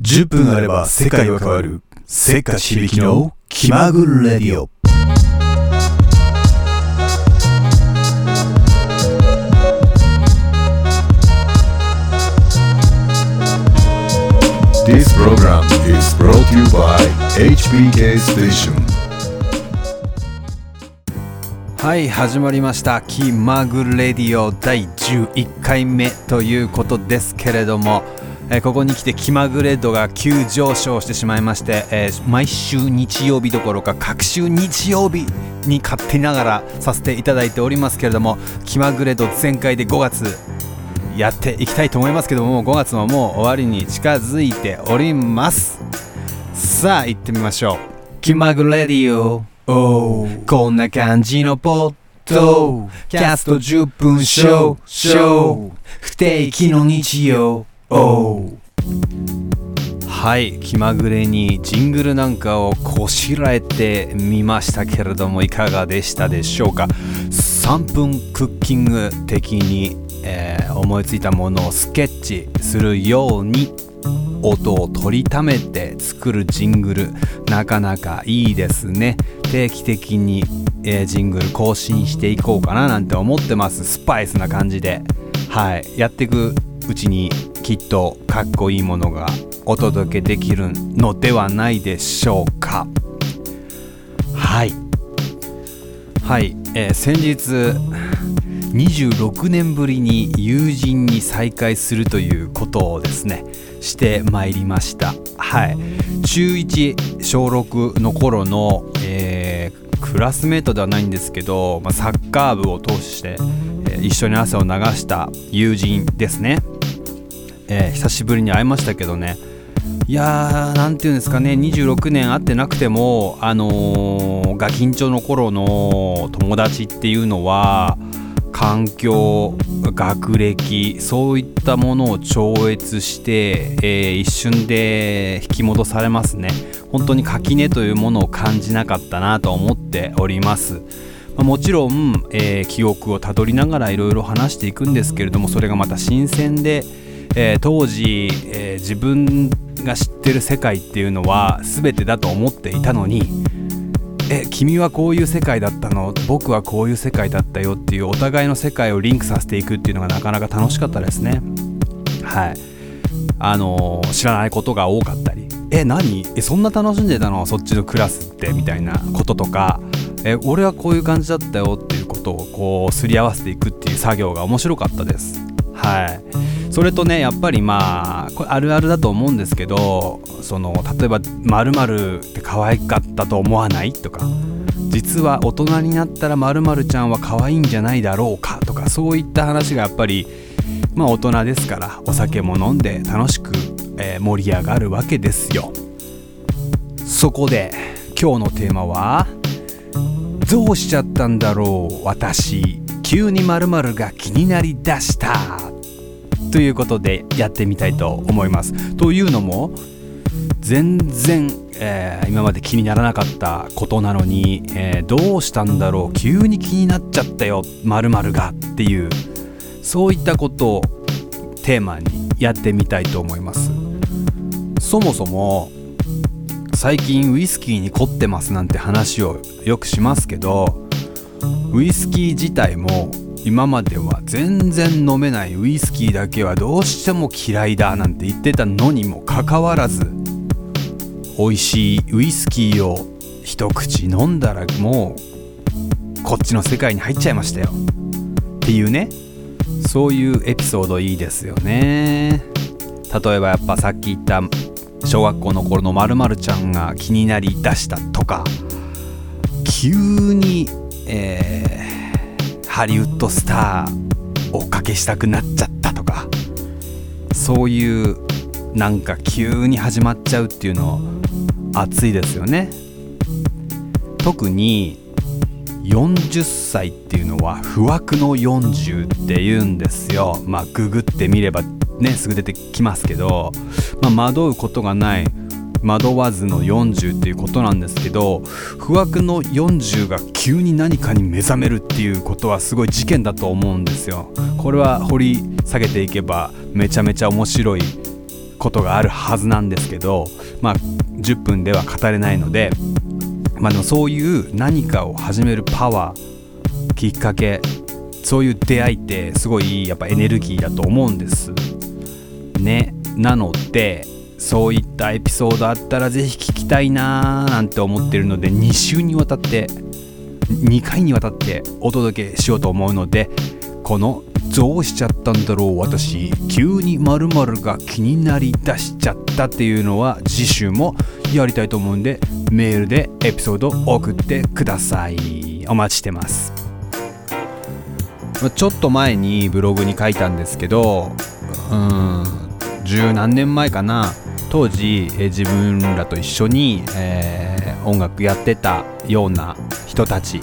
10分あれば世界は変わる。せっかち響きの気まぐれレディオ。This program is brought to you by HBK Station. はい始まりました「気まぐレディオ」第11回目ということですけれども、えーここに来て気まぐれ度が急上昇してしまいまして、えー毎週日曜日どころか各週日曜日に勝手ながらさせていただいておりますけれども気まぐれ度全開で5月やっていきたいと思いますけども5月ももう終わりに近づいております。さあ行ってみましょう。気まぐれディオ。こんな感じのポッドキャスト10分ショー。ショー。不定期の日曜はい気まぐれにジングルなんかをこしらえてみましたけれどもいかがでしたでしょうか？3分クッキング的に、えー思いついたものをスケッチするように音を取りためて作るジングルなかなかいいですね。定期的に、えージングル更新していこうかななんて思ってます。スパイスな感じで。はいやっていくうちにきっとかっこいいものがお届けできるのではないでしょうか。はい。はい、えー先日26年ぶりに友人に再会するということをですねしてまいりました。はい。中1小6の頃の、えークラスメートではないんですけど、まあ、サッカー部を通して、えー一緒に汗を流した友人ですね、えー久しぶりに会いましたけどね。いやーなんていうんですかね。26年会ってなくてもあのーガキンチョの頃の友達っていうのは環境学歴そういったものを超越して、えー一瞬で引き戻されますね。本当に垣根というものを感じなかったなと思っております。もちろん、えー記憶をたどりながらいろいろ話していくんですけれどもそれがまた新鮮で、えー当時、えー自分が知ってる世界っていうのは全てだと思っていたのにえ君はこういう世界だったの？僕はこういう世界だったよっていうお互いの世界をリンクさせていくっていうのがなかなか楽しかったですね。はい。あのー知らないことが多かったり。え何？えそんな楽しんでたの？そっちのクラスってみたいなこととか。え俺はこういう感じだったよっていうことをこうすり合わせていくっていう作業が面白かったです。はい。それとねやっぱりまあこれあるあるだと思うんですけどその例えば「まるって可愛かったと思わない?」とか実は大人になったらまるちゃんは可愛いんじゃないだろうかとかそういった話がやっぱりまあ大人ですからお酒も飲んで楽しく、えー盛り上がるわけですよそこで今日のテーマは「どうしちゃったんだろう私急にまるが気になりだした」ということでやってみたいと思います。というのも全然、えー今まで気にならなかったことなのに、えーどうしたんだろう急に気になっちゃったよまるがっていうそういったことをテーマにやってみたいと思います。そもそも最近ウイスキーに凝ってますなんて話をよくしますけどウイスキー自体も今までは全然飲めないウイスキーだけはどうしても嫌いだなんて言ってたのにもかかわらず美味しいウイスキーを一口飲んだらもうこっちの世界に入っちゃいましたよ。っていうね。そういうエピソードいいですよね。例えばやっぱさっき言った小学校の頃のまるちゃんが気になりだしたとか急に、えーハリウッドスター追っかけしたくなっちゃったとかそういうなんか急に始まっちゃうっていうの熱いですよね。特に40歳っていうのは不惑の40って言うんですよ。まあググってみればねすぐ出てきますけど、まあ、惑うことがない惑わずの40っていうことなんですけど不惑の40が急に何かに目覚めるっていうことはすごい事件だと思うんですよ。これは掘り下げていけばめちゃめちゃ面白いことがあるはずなんですけどまあ10分では語れないのでまあでもそういう何かを始めるパワーきっかけそういう出会いってすごいやっぱエネルギーだと思うんです。ね。なのでそういったエピソードあったらぜひ聞きたいなーなんて思ってるので2週にわたって2回にわたってお届けしようと思うのでこの「どうしちゃったんだろう私急に〇〇が気になりだしちゃった」っていうのは次週もやりたいと思うんでメールでエピソード送ってください。お待ちしてます。ちょっと前にブログに書いたんですけどうん十何年前かな。当時え自分らと一緒に、えー、音楽やってたような人たち。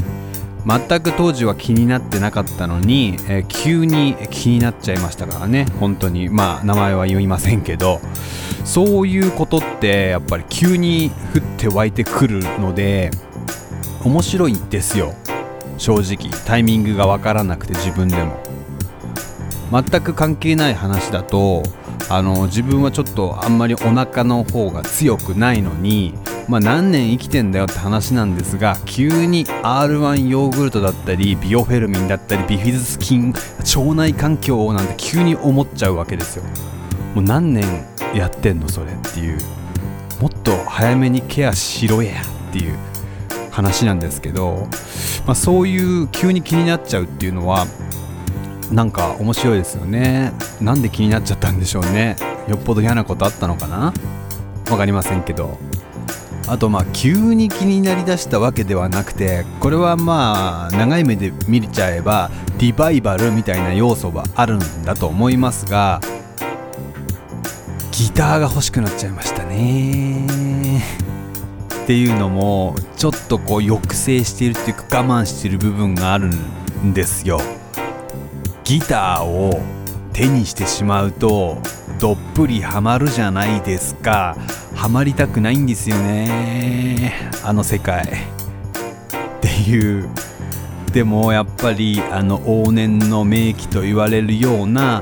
全く当時は気になってなかったのに、えー、急に気になっちゃいましたからね。本当に。まあ名前は言いませんけど。そういうことってやっぱり急に降って湧いてくるので面白いんですよ。正直。タイミングがわからなくて自分でも。全く関係ない話だとあの自分はちょっとあんまりお腹の方が強くないのにまあ何年生きてんだよって話なんですが急に R1 ヨーグルトだったりビオフェルミンだったりビフィズス菌腸内環境なんて急に思っちゃうわけですよ。もう何年やってんのそれっていう。もっと早めにケアしろやっていう話なんですけど、まあ、そういう急に気になっちゃうっていうのはなんか面白いですよね。なんで気になっちゃったんでしょうね。よっぽど嫌なことあったのかな。わかりませんけど。あとまあ急に気になりだしたわけではなくてこれはまあ長い目で見れちゃえばリバイバルみたいな要素はあるんだと思いますがギターが欲しくなっちゃいましたね。っていうのもちょっとこう抑制しているっていうか我慢してる部分があるんですよ。ギターを手にしてしまうとどっぷりハマるじゃないですか。ハマりたくないんですよね。あの世界。っていう。でもやっぱりあの往年の名機と言われるような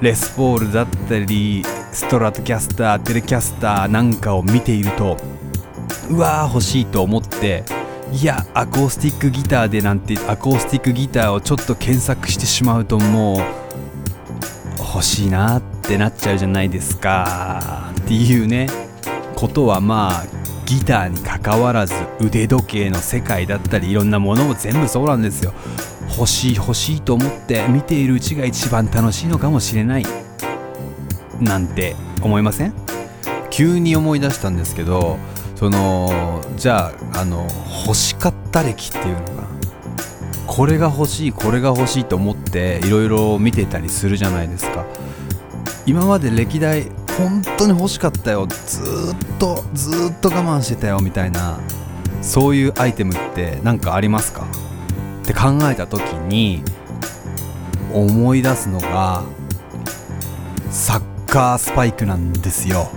レスポールだったりストラトキャスターテレキャスターなんかを見ているとうわー欲しいと思っていやアコースティックギターでなんてアコースティックギターをちょっと検索してしまうともう欲しいなってなっちゃうじゃないですかっていうね。ことはまあギターにかかわらず腕時計の世界だったりいろんなものも全部そうなんですよ。欲しい欲しいと思って見ているうちが一番楽しいのかもしれないなんて思いません？急に思い出したんですけどそのじゃああの欲しかった歴っていうのがこれが欲しいこれが欲しいと思っていろいろ見てたりするじゃないですか。今まで歴代本当に欲しかったよ。ずっとずっと我慢してたよみたいなそういうアイテムって何かありますか？って考えた時に思い出すのがサッカースパイクなんですよ。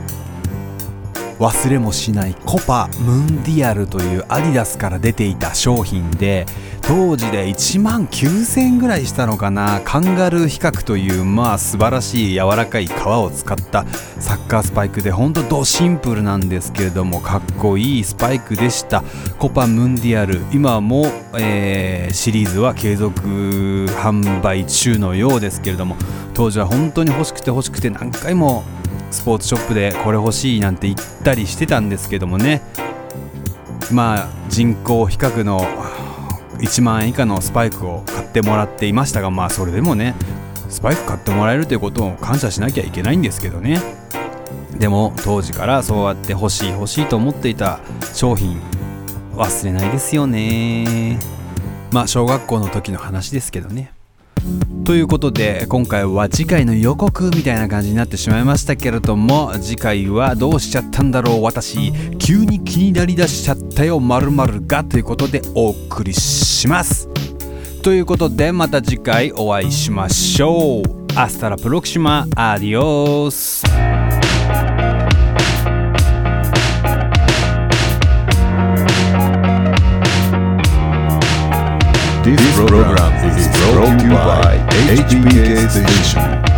忘れもしないコパムンディアルというアディダスから出ていた商品で当時で1万9000円ぐらいしたのかな。カンガルー比較というまあ素晴らしい柔らかい革を使ったサッカースパイクでほんとドシンプルなんですけれどもかっこいいスパイクでした。コパムンディアル今も、えー、シリーズは継続販売中のようですけれども当時は本当に欲しくて欲しくて何回もスポーツショップでこれ欲しいなんて言ったりしてたんですけどもね。まあ人口比較の1万円以下のスパイクを買ってもらっていましたがまあそれでもねスパイク買ってもらえるということを感謝しなきゃいけないんですけどね。でも当時からそうやって欲しい欲しいと思っていた商品忘れないですよね。まあ小学校の時の話ですけどね。ということで今回は次回の予告みたいな感じになってしまいましたけれども次回はどうしちゃったんだろう私急に気になりだしちゃったよまるがということでお送りします。ということでまた次回お会いしましょう。アスタラプロクシマアディオス。This program is brought to you by HBK Station.